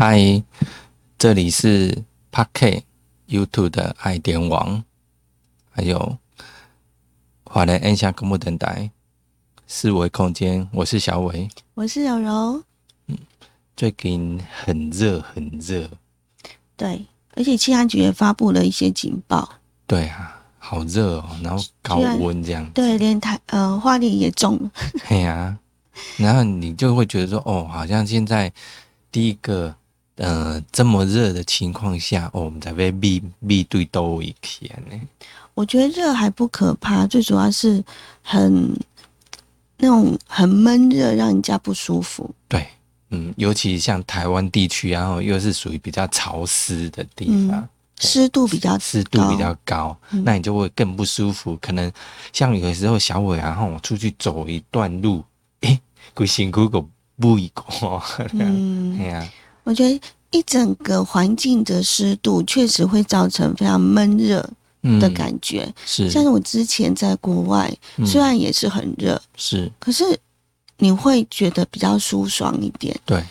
嗨，这里是 p a r k YouTube 的爱点网，还有华人按下公布等待四维空间。我是小伟，我是柔柔。嗯，最近很热，很热。对，而且气象局也发布了一些警报。对啊，好热哦，然后高温这样。对，连台呃花莲也中了。对呀，然后你就会觉得说，哦，好像现在第一个。呃，这么热的情况下，我们才被密密对多一天呢。我觉得热还不可怕，最主要是很那种很闷热，让人家不舒服。对，嗯，尤其像台湾地区，然后又是属于比较潮湿的地方，湿度比较湿度比较高，那你就会更不舒服。可能像有的时候小伟，然后我出去走一段路，诶，个辛苦个不一个，嗯，对呀。我觉得一整个环境的湿度确实会造成非常闷热的感觉。是，像是我之前在国外，虽然也是很热，是，可是你会觉得比较舒爽一点。对。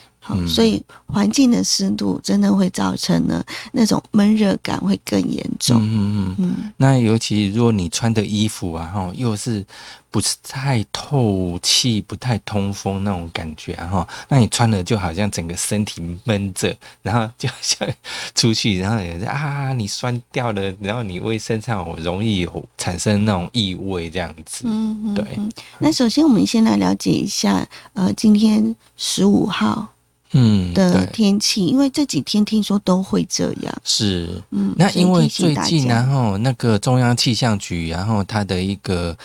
所以环境的湿度真的会造成呢那种闷热感会更严重。嗯嗯嗯。那尤其如果你穿的衣服啊，哈，又是不是太透气、不太通风那种感觉啊，哈，那你穿了就好像整个身体闷着，然后就像出去，然后也是啊，你酸掉了，然后你会身上容易有产生那种异味这样子。嗯嗯。对。那首先我们先来了解一下，呃，今天十五号。嗯的天气，因为这几天听说都会这样。是，嗯，那因为最近，然后那个中央气象局，然后它的一个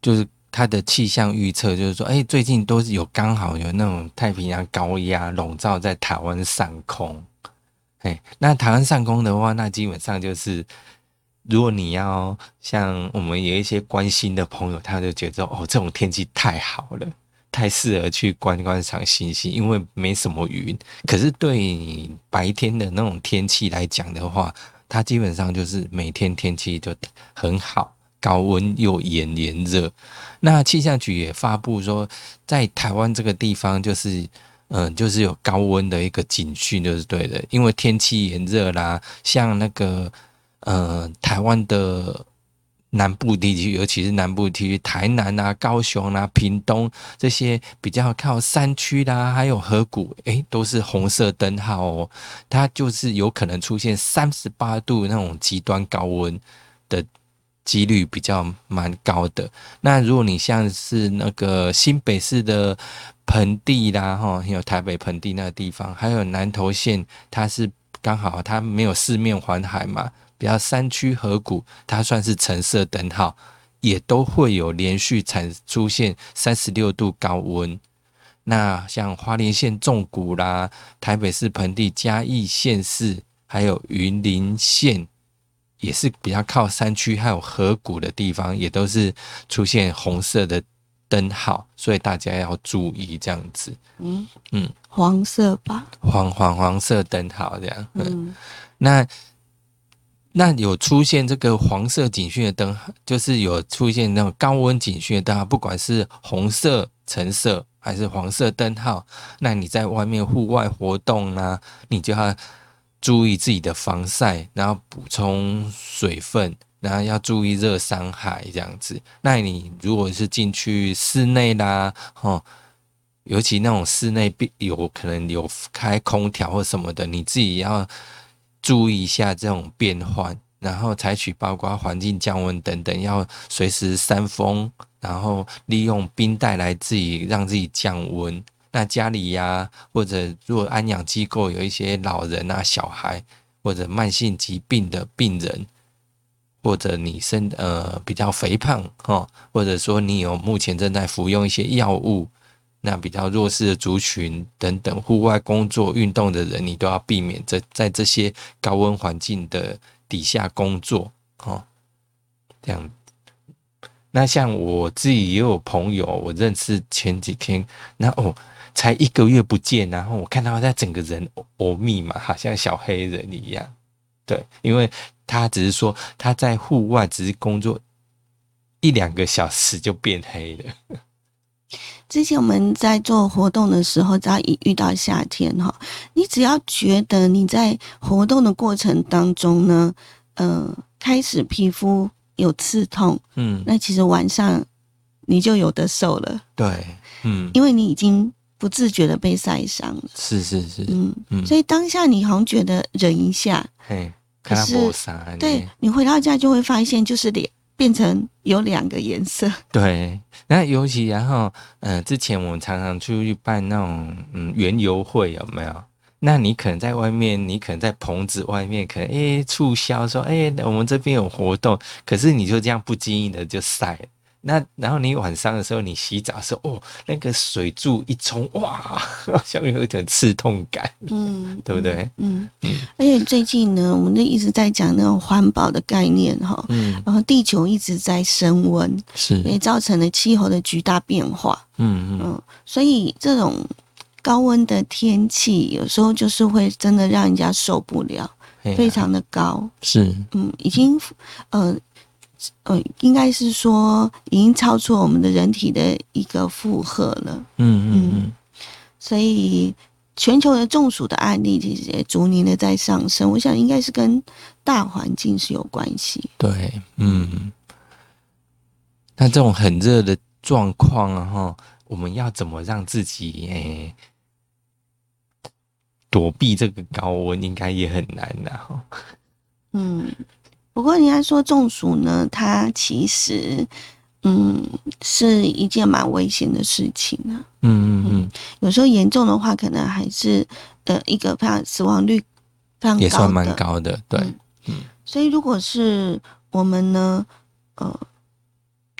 就是它的气象预测，就是说，哎，最近都是有刚好有那种太平洋高压笼罩在台湾上空。哎，那台湾上空的话，那基本上就是，如果你要像我们有一些关心的朋友，他就觉得哦，这种天气太好了。太适合去观观赏星星，因为没什么云。可是对白天的那种天气来讲的话，它基本上就是每天天气就很好，高温又炎炎热。那气象局也发布说，在台湾这个地方，就是嗯，就是有高温的一个警讯，就是对的，因为天气炎热啦，像那个呃，台湾的。南部地区，尤其是南部地区，台南啊、高雄啊、屏东这些比较靠山区啦，还有河谷，诶，都是红色灯号哦。它就是有可能出现三十八度那种极端高温的几率比较蛮高的。那如果你像是那个新北市的盆地啦，哈，有台北盆地那个地方，还有南投县，它是刚好它没有四面环海嘛。比较山区河谷，它算是橙色灯号，也都会有连续产出现三十六度高温。那像花莲县纵谷啦、台北市盆地、嘉义县市，还有云林县，也是比较靠山区还有河谷的地方，也都是出现红色的灯号，所以大家要注意这样子。嗯嗯，黄色吧，黄黄黄色灯号这样。嗯，那。那有出现这个黄色警讯的灯，就是有出现那种高温警讯的灯，不管是红色、橙色还是黄色灯号，那你在外面户外活动呢，你就要注意自己的防晒，然后补充水分，然后要注意热伤害这样子。那你如果是进去室内啦，哦，尤其那种室内有可能有开空调或什么的，你自己要。注意一下这种变换，然后采取包括环境降温等等，要随时扇风，然后利用冰袋来自己让自己降温。那家里呀，或者如果安养机构有一些老人啊、小孩，或者慢性疾病的病人，或者你身呃比较肥胖哈，或者说你有目前正在服用一些药物。那比较弱势的族群等等，户外工作运动的人，你都要避免这在这些高温环境的底下工作，哦，这样。那像我自己也有朋友，我认识前几天，那哦，才一个月不见，然后我看到他整个人哦密嘛，好像小黑人一样。对，因为他只是说他在户外只是工作一两个小时就变黑了。之前我们在做活动的时候，只要一遇到夏天哈，你只要觉得你在活动的过程当中呢，呃，开始皮肤有刺痛，嗯，那其实晚上你就有的受了，对，嗯，因为你已经不自觉的被晒伤了，是是是，嗯嗯，所以当下你好像觉得忍一下，嘿，可是对你回到家就会发现就是脸。变成有两个颜色，对。那尤其然后，嗯，之前我们常常出去办那种嗯园游会，有没有？那你可能在外面，你可能在棚子外面，可能诶促销说，诶我们这边有活动，可是你就这样不经意的就晒。那然后你晚上的时候，你洗澡的时候，哦，那个水柱一冲，哇，好像有一点刺痛感，嗯，对不对？嗯嗯。而且最近呢，我们就一直在讲那种环保的概念哈，嗯，然后地球一直在升温，是，也造成了气候的巨大变化，嗯嗯。所以这种高温的天气，有时候就是会真的让人家受不了，非常的高，是，嗯，已经，呃。呃，应该是说已经超出我们的人体的一个负荷了。嗯嗯嗯，所以全球的中暑的案例其实也逐年的在上升。我想应该是跟大环境是有关系。对，嗯。那这种很热的状况啊，哈，我们要怎么让自己诶躲避这个高温，应该也很难的哈。嗯。不过，人家说中暑呢，它其实，嗯，是一件蛮危险的事情啊。嗯嗯嗯，有时候严重的话，可能还是呃一个非常死亡率非常也算蛮高的。对，嗯。所以，如果是我们呢，呃，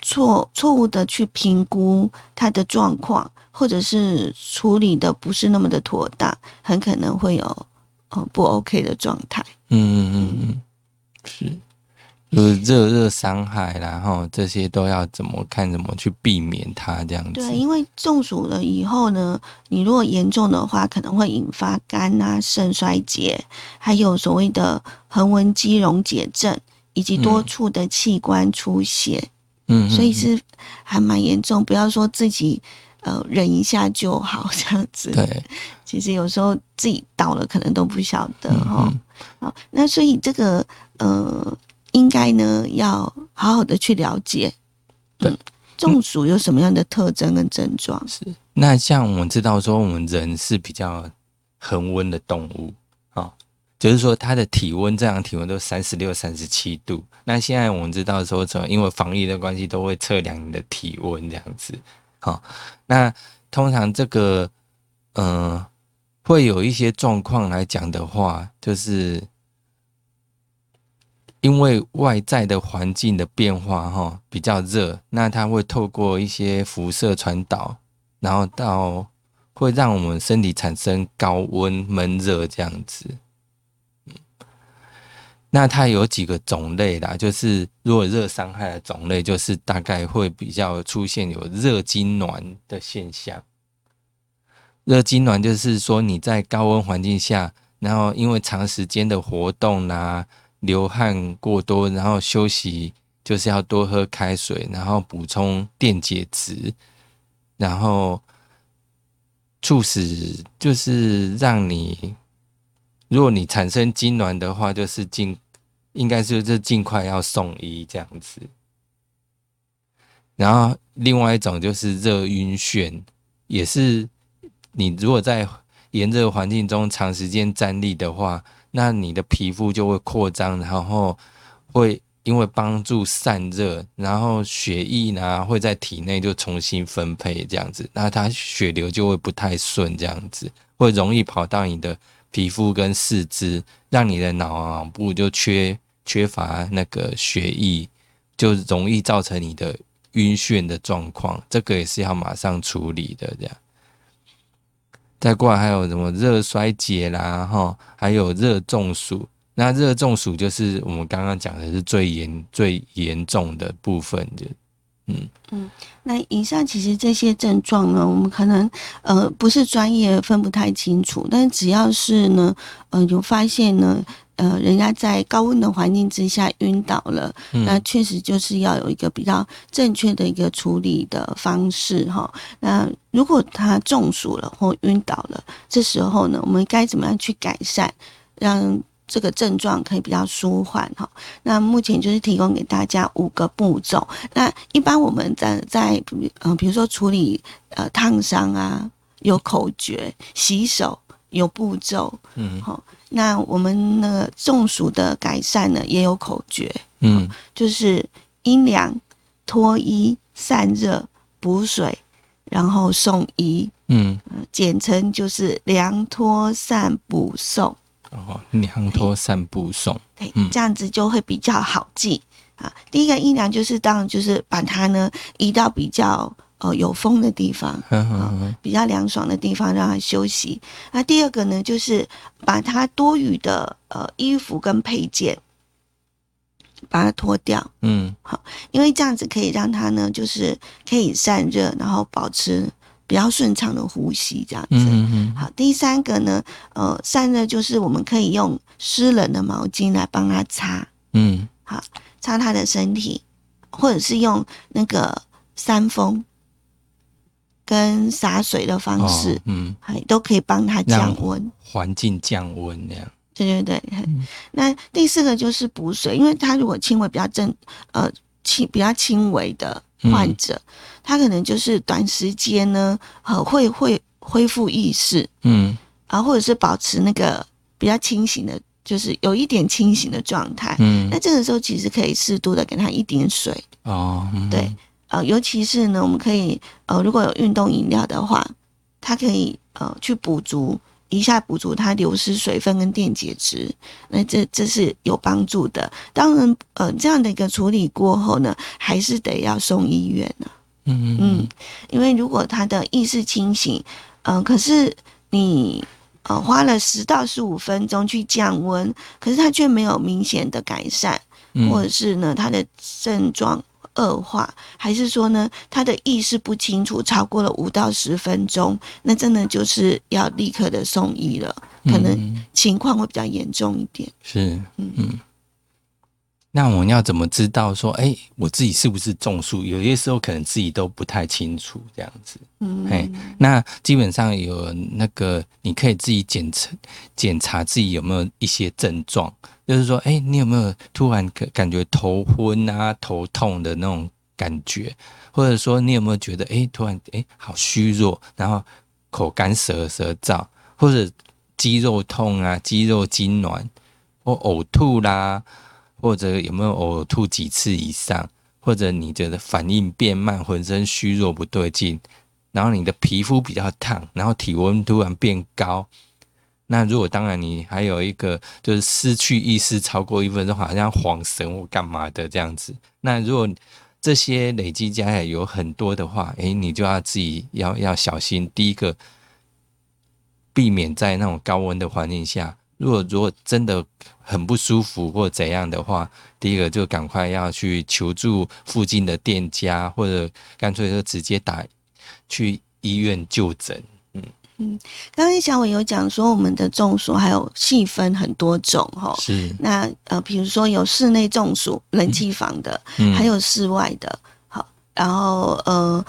错错误的去评估它的状况，或者是处理的不是那么的妥当，很可能会有呃不 OK 的状态。嗯嗯嗯嗯。是，就是热热伤害，然后这些都要怎么看，怎么去避免它这样子。对，因为中暑了以后呢，你如果严重的话，可能会引发肝啊、肾衰竭，还有所谓的横纹肌溶解症，以及多处的器官出血。嗯，所以是还蛮严重。不要说自己呃忍一下就好这样子。对，其实有时候自己倒了，可能都不晓得哈。好，那所以这个。呃，应该呢要好好的去了解，对，中暑有什么样的特征跟症状？是那像我们知道说，我们人是比较恒温的动物啊，就是说它的体温正常体温都三十六、三十七度。那现在我们知道说，么，因为防疫的关系，都会测量你的体温这样子。好，那通常这个嗯，会有一些状况来讲的话，就是。因为外在的环境的变化，哈，比较热，那它会透过一些辐射传导，然后到会让我们身体产生高温闷热这样子。那它有几个种类啦，就是如果热伤害的种类，就是大概会比较出现有热痉挛的现象。热痉挛就是说你在高温环境下，然后因为长时间的活动啦。流汗过多，然后休息就是要多喝开水，然后补充电解质，然后促使就是让你，如果你产生痉挛的话，就是尽应该是尽快要送医这样子。然后另外一种就是热晕眩，也是你如果在炎热环境中长时间站立的话。那你的皮肤就会扩张，然后会因为帮助散热，然后血液呢会在体内就重新分配这样子，那它血流就会不太顺，这样子会容易跑到你的皮肤跟四肢，让你的脑部就缺缺乏那个血液，就容易造成你的晕眩的状况，这个也是要马上处理的这样。再过来还有什么热衰竭啦，哈，还有热中暑。那热中暑就是我们刚刚讲的是最严、最严重的部分的。嗯嗯，那以上其实这些症状呢，我们可能呃不是专业分不太清楚，但是只要是呢，呃有发现呢，呃人家在高温的环境之下晕倒了，那确实就是要有一个比较正确的一个处理的方式哈。那如果他中暑了或晕倒了，这时候呢，我们该怎么样去改善，让？这个症状可以比较舒缓哈，那目前就是提供给大家五个步骤。那一般我们在在嗯，比如说处理呃烫伤啊，有口诀；洗手有步骤，嗯，好。那我们那个中暑的改善呢，也有口诀，嗯，就是阴凉、脱衣、散热、补水，然后送医，嗯，简称就是凉脱散补送。哦，凉拖散步送，对，这样子就会比较好记啊。第一个阴凉就是当然就是把它呢移到比较呃有风的地方，比较凉爽的地方让它休息。那第二个呢就是把它多余的呃衣服跟配件把它脱掉，嗯，好，因为这样子可以让它呢就是可以散热，然后保持。比较顺畅的呼吸，这样子。好，第三个呢，呃，散热就是我们可以用湿冷的毛巾来帮他擦，嗯，好，擦他的身体，或者是用那个扇风跟洒水的方式，嗯，还都可以帮他降温，环境降温那样。对对对，那第四个就是补水，因为他如果轻微比较正，呃，轻比较轻微的。患者，他可能就是短时间呢，呃，会会恢复意识，嗯，啊，或者是保持那个比较清醒的，就是有一点清醒的状态，嗯，那这个时候其实可以适度的给他一点水，哦，对，呃，尤其是呢，我们可以，呃，如果有运动饮料的话，它可以呃去补足。一下补足它流失水分跟电解质，那这这是有帮助的。当然，呃，这样的一个处理过后呢，还是得要送医院呢。嗯嗯，因为如果他的意识清醒，嗯，可是你呃花了十到十五分钟去降温，可是他却没有明显的改善，或者是呢他的症状。恶化，还是说呢，他的意识不清楚，超过了五到十分钟，那真的就是要立刻的送医了，可能情况会比较严重一点。是，嗯嗯。那我们要怎么知道说，哎，我自己是不是中暑？有些时候可能自己都不太清楚，这样子。嗯，哎，那基本上有那个，你可以自己检测检查自己有没有一些症状，就是说，哎，你有没有突然感感觉头昏啊、头痛的那种感觉，或者说你有没有觉得，哎，突然哎好虚弱，然后口干舌舌燥，或者肌肉痛啊、肌肉痉挛或呕吐啦。或者有没有呕吐几次以上，或者你觉得反应变慢，浑身虚弱不对劲，然后你的皮肤比较烫，然后体温突然变高，那如果当然你还有一个就是失去意识超过一分钟，好像恍神或干嘛的这样子，那如果这些累积加起来有很多的话，诶，你就要自己要要小心。第一个，避免在那种高温的环境下。如果如果真的很不舒服或怎样的话，第一个就赶快要去求助附近的店家，或者干脆就直接打去医院就诊。嗯嗯，刚刚小伟有讲说，我们的中暑还有细分很多种哈。是。那呃，比如说有室内中暑，冷气房的，还有室外的。好，然后呃，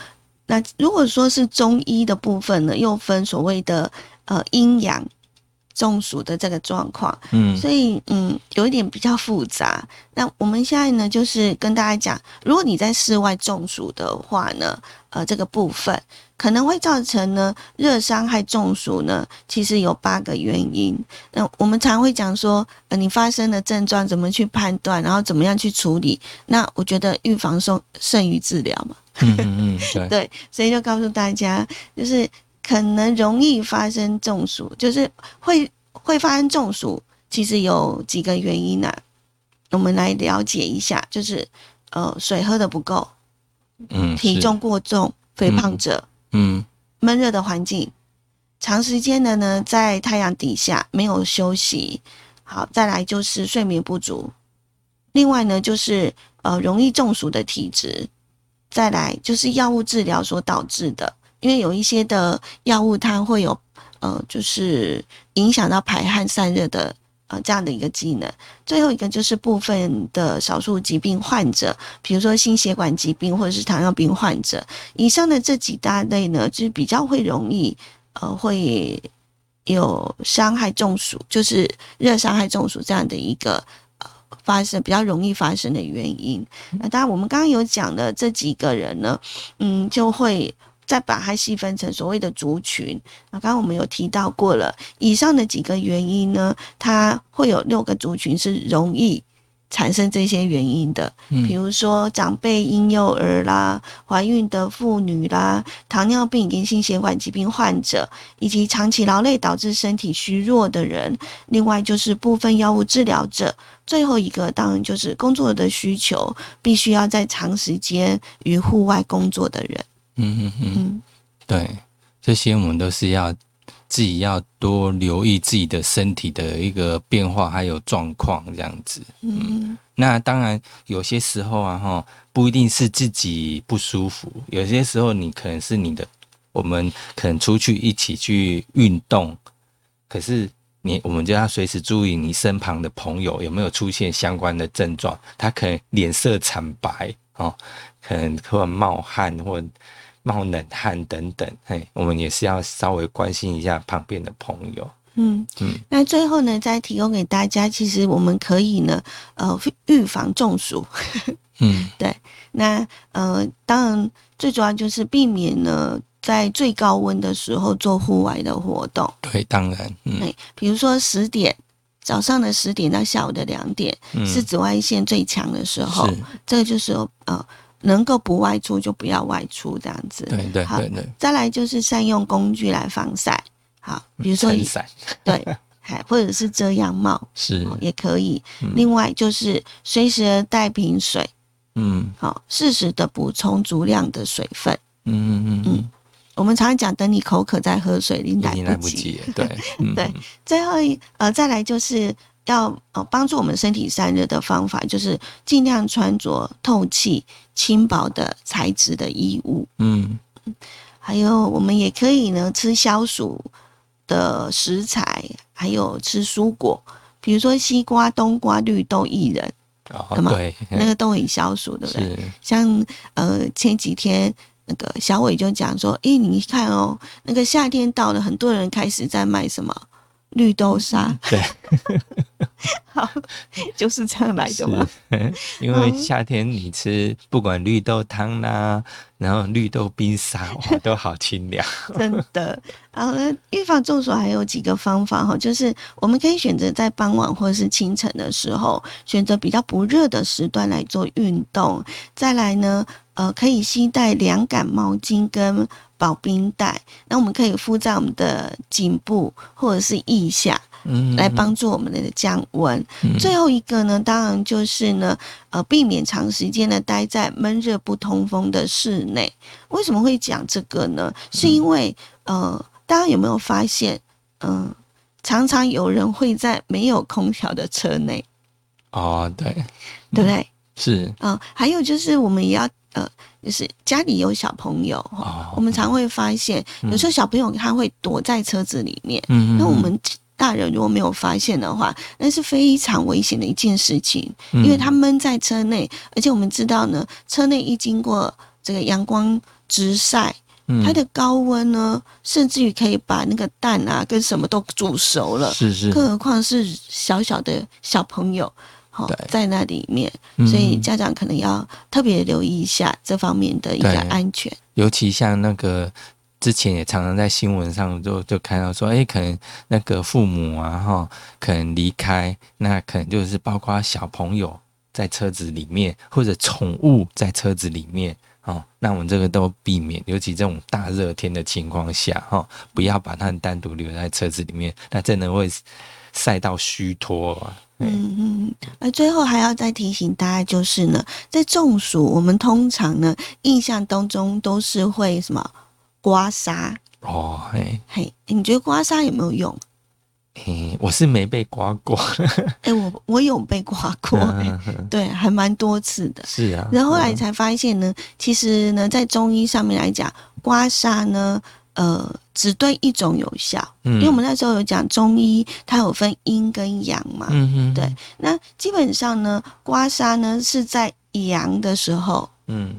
那如果说是中医的部分呢，又分所谓的呃阴阳。中暑的这个状况，嗯，所以嗯，有一点比较复杂。那我们现在呢，就是跟大家讲，如果你在室外中暑的话呢，呃，这个部分可能会造成呢热伤害中暑呢，其实有八个原因。那我们常会讲说，呃，你发生的症状怎么去判断，然后怎么样去处理？那我觉得预防胜胜于治疗嘛。嗯嗯，对，所以就告诉大家，就是。可能容易发生中暑，就是会会发生中暑，其实有几个原因呢？我们来了解一下，就是呃，水喝的不够，嗯，体重过重，肥胖者，嗯，闷热的环境，长时间的呢在太阳底下没有休息，好，再来就是睡眠不足，另外呢就是呃容易中暑的体质。再来就是药物治疗所导致的，因为有一些的药物它会有呃，就是影响到排汗散热的呃这样的一个机能。最后一个就是部分的少数疾病患者，比如说心血管疾病或者是糖尿病患者，以上的这几大类呢，就是比较会容易呃会有伤害中暑，就是热伤害中暑这样的一个。呃发生比较容易发生的原因，那当然我们刚刚有讲的这几个人呢，嗯，就会再把它细分成所谓的族群。那刚刚我们有提到过了，以上的几个原因呢，它会有六个族群是容易。产生这些原因的，比如说长辈、婴幼儿啦、怀孕的妇女啦、糖尿病跟心血管疾病患者，以及长期劳累导致身体虚弱的人，另外就是部分药物治疗者，最后一个当然就是工作的需求，必须要在长时间与户外工作的人。嗯嗯嗯，对，这些我们都是要。自己要多留意自己的身体的一个变化，还有状况这样子。嗯，那当然有些时候啊，哈，不一定是自己不舒服，有些时候你可能是你的，我们可能出去一起去运动，可是你我们就要随时注意你身旁的朋友有没有出现相关的症状，他可能脸色惨白哦，可能或冒汗或。冒冷汗等等，嘿，我们也是要稍微关心一下旁边的朋友。嗯嗯，那最后呢，再提供给大家，其实我们可以呢，呃，预防中暑。嗯，对。那呃，当然最主要就是避免呢，在最高温的时候做户外的活动。对，当然。嗯，比如说十点早上的十点到下午的两点，是紫外线最强的时候。这个就是呃。能够不外出就不要外出，这样子。对对对对。再来就是善用工具来防晒，好，比如说伞，对，还 或者是遮阳帽，是也可以。另外就是随时带瓶水，嗯，好，适时的补充足量的水分。嗯嗯嗯嗯。我们常常讲，等你口渴再喝水，你来不及。对 对。最后一呃，再来就是。要呃帮助我们身体散热的方法，就是尽量穿着透气、轻薄的材质的衣物。嗯，还有我们也可以呢吃消暑的食材，还有吃蔬果，比如说西瓜、冬瓜、绿豆、薏仁，对，那个都很消暑，对不对？像呃前几天那个小伟就讲说，诶，你看哦，那个夏天到了，很多人开始在卖什么？绿豆沙，对，好，就是这样来的嘛。因为夏天你吃不管绿豆汤啦，然后绿豆冰沙，哇，都好清凉。真的，然后呢，预防中暑还有几个方法哈，就是我们可以选择在傍晚或者是清晨的时候，选择比较不热的时段来做运动。再来呢，呃，可以携带凉感毛巾跟。保冰袋，那我们可以敷在我们的颈部或者是腋下，嗯，来帮助我们的降温。最后一个呢，当然就是呢，呃，避免长时间的待在闷热不通风的室内。为什么会讲这个呢？是因为呃，大家有没有发现，嗯，常常有人会在没有空调的车内。哦，对，对不对？是。嗯，还有就是我们也要呃。就是家里有小朋友哈，我们常会发现，有时候小朋友他会躲在车子里面。嗯那我们大人如果没有发现的话，那是非常危险的一件事情，因为他闷在车内，而且我们知道呢，车内一经过这个阳光直晒，它的高温呢，甚至于可以把那个蛋啊跟什么都煮熟了。是是。更何况是小小的小朋友。好，在那里面，所以家长可能要特别留意一下这方面的一个安全。尤其像那个之前也常常在新闻上就就看到说，哎，可能那个父母啊，哈，可能离开，那可能就是包括小朋友在车子里面，或者宠物在车子里面，哦，那我们这个都避免。尤其这种大热天的情况下，哈，不要把它们单独留在车子里面，那真的会晒到虚脱。嗯嗯，而最后还要再提醒大家，就是呢，在中暑，我们通常呢印象当中都是会什么刮痧哦，嘿，嘿，你觉得刮痧有没有用？嘿，我是没被刮过。哎，我我有被刮过，对，还蛮多次的。是啊，然后后来才发现呢，其实呢，在中医上面来讲，刮痧呢，呃，只对一种有效。嗯，因为我们那时候有讲中医，它有分阴跟阳嘛。嗯哼。对，那基本上呢，刮痧呢是在阳的时候，嗯，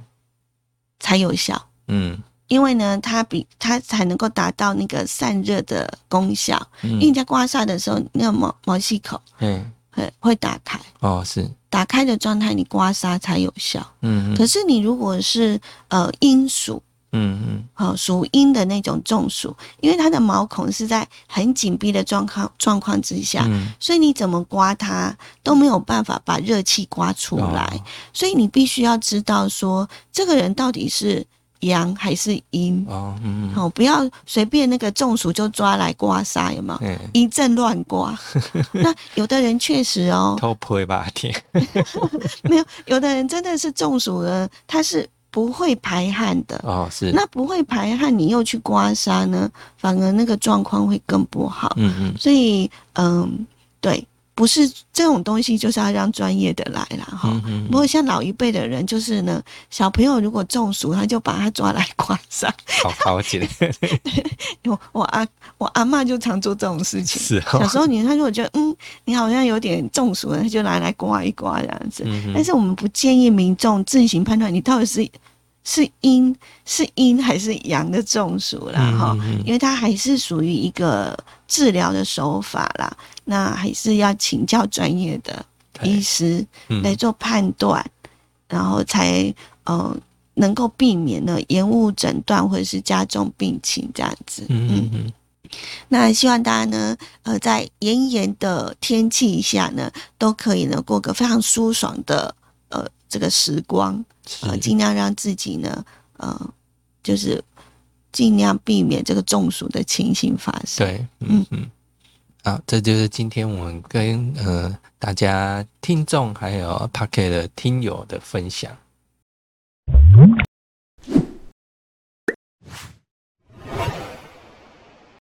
才有效。嗯。因为呢，它比它才能够达到那个散热的功效。嗯，因为你在刮痧的时候，那个毛毛细孔，嗯，会会打开。哦，是打开的状态，你刮痧才有效。嗯，可是你如果是呃阴属，嗯嗯，好属阴的那种中暑，因为它的毛孔是在很紧闭的状况状况之下，所以你怎么刮它都没有办法把热气刮出来。所以你必须要知道说，这个人到底是。阳还是阴哦，嗯，好，不要随便那个中暑就抓来刮痧，有没有？一阵乱刮。那有的人确实哦，偷拍吧天，没有，有的人真的是中暑了，他是不会排汗的哦，是。那不会排汗，你又去刮痧呢，反而那个状况会更不好。嗯嗯，所以嗯，对。不是这种东西，就是要让专业的来了哈。不过像老一辈的人，就是呢，小朋友如果中暑，他就把他抓来刮痧。好好解。我我阿我阿妈就常做这种事情。是。小时候你他如果觉得嗯，你好像有点中暑了，他就拿来刮一刮这样子。但是我们不建议民众自行判断你到底是。是阴是阴还是阳的中暑啦？哈，因为它还是属于一个治疗的手法啦，那还是要请教专业的医师来做判断，然后才呃能够避免呢延误诊断或者是加重病情这样子。嗯嗯，那希望大家呢呃在炎炎的天气下呢都可以呢过个非常舒爽的呃这个时光。呃，尽量让自己呢，呃，就是尽量避免这个中暑的情形发生。对，嗯嗯，好，这就是今天我们跟呃大家听众还有 Pocket 的听友的分享。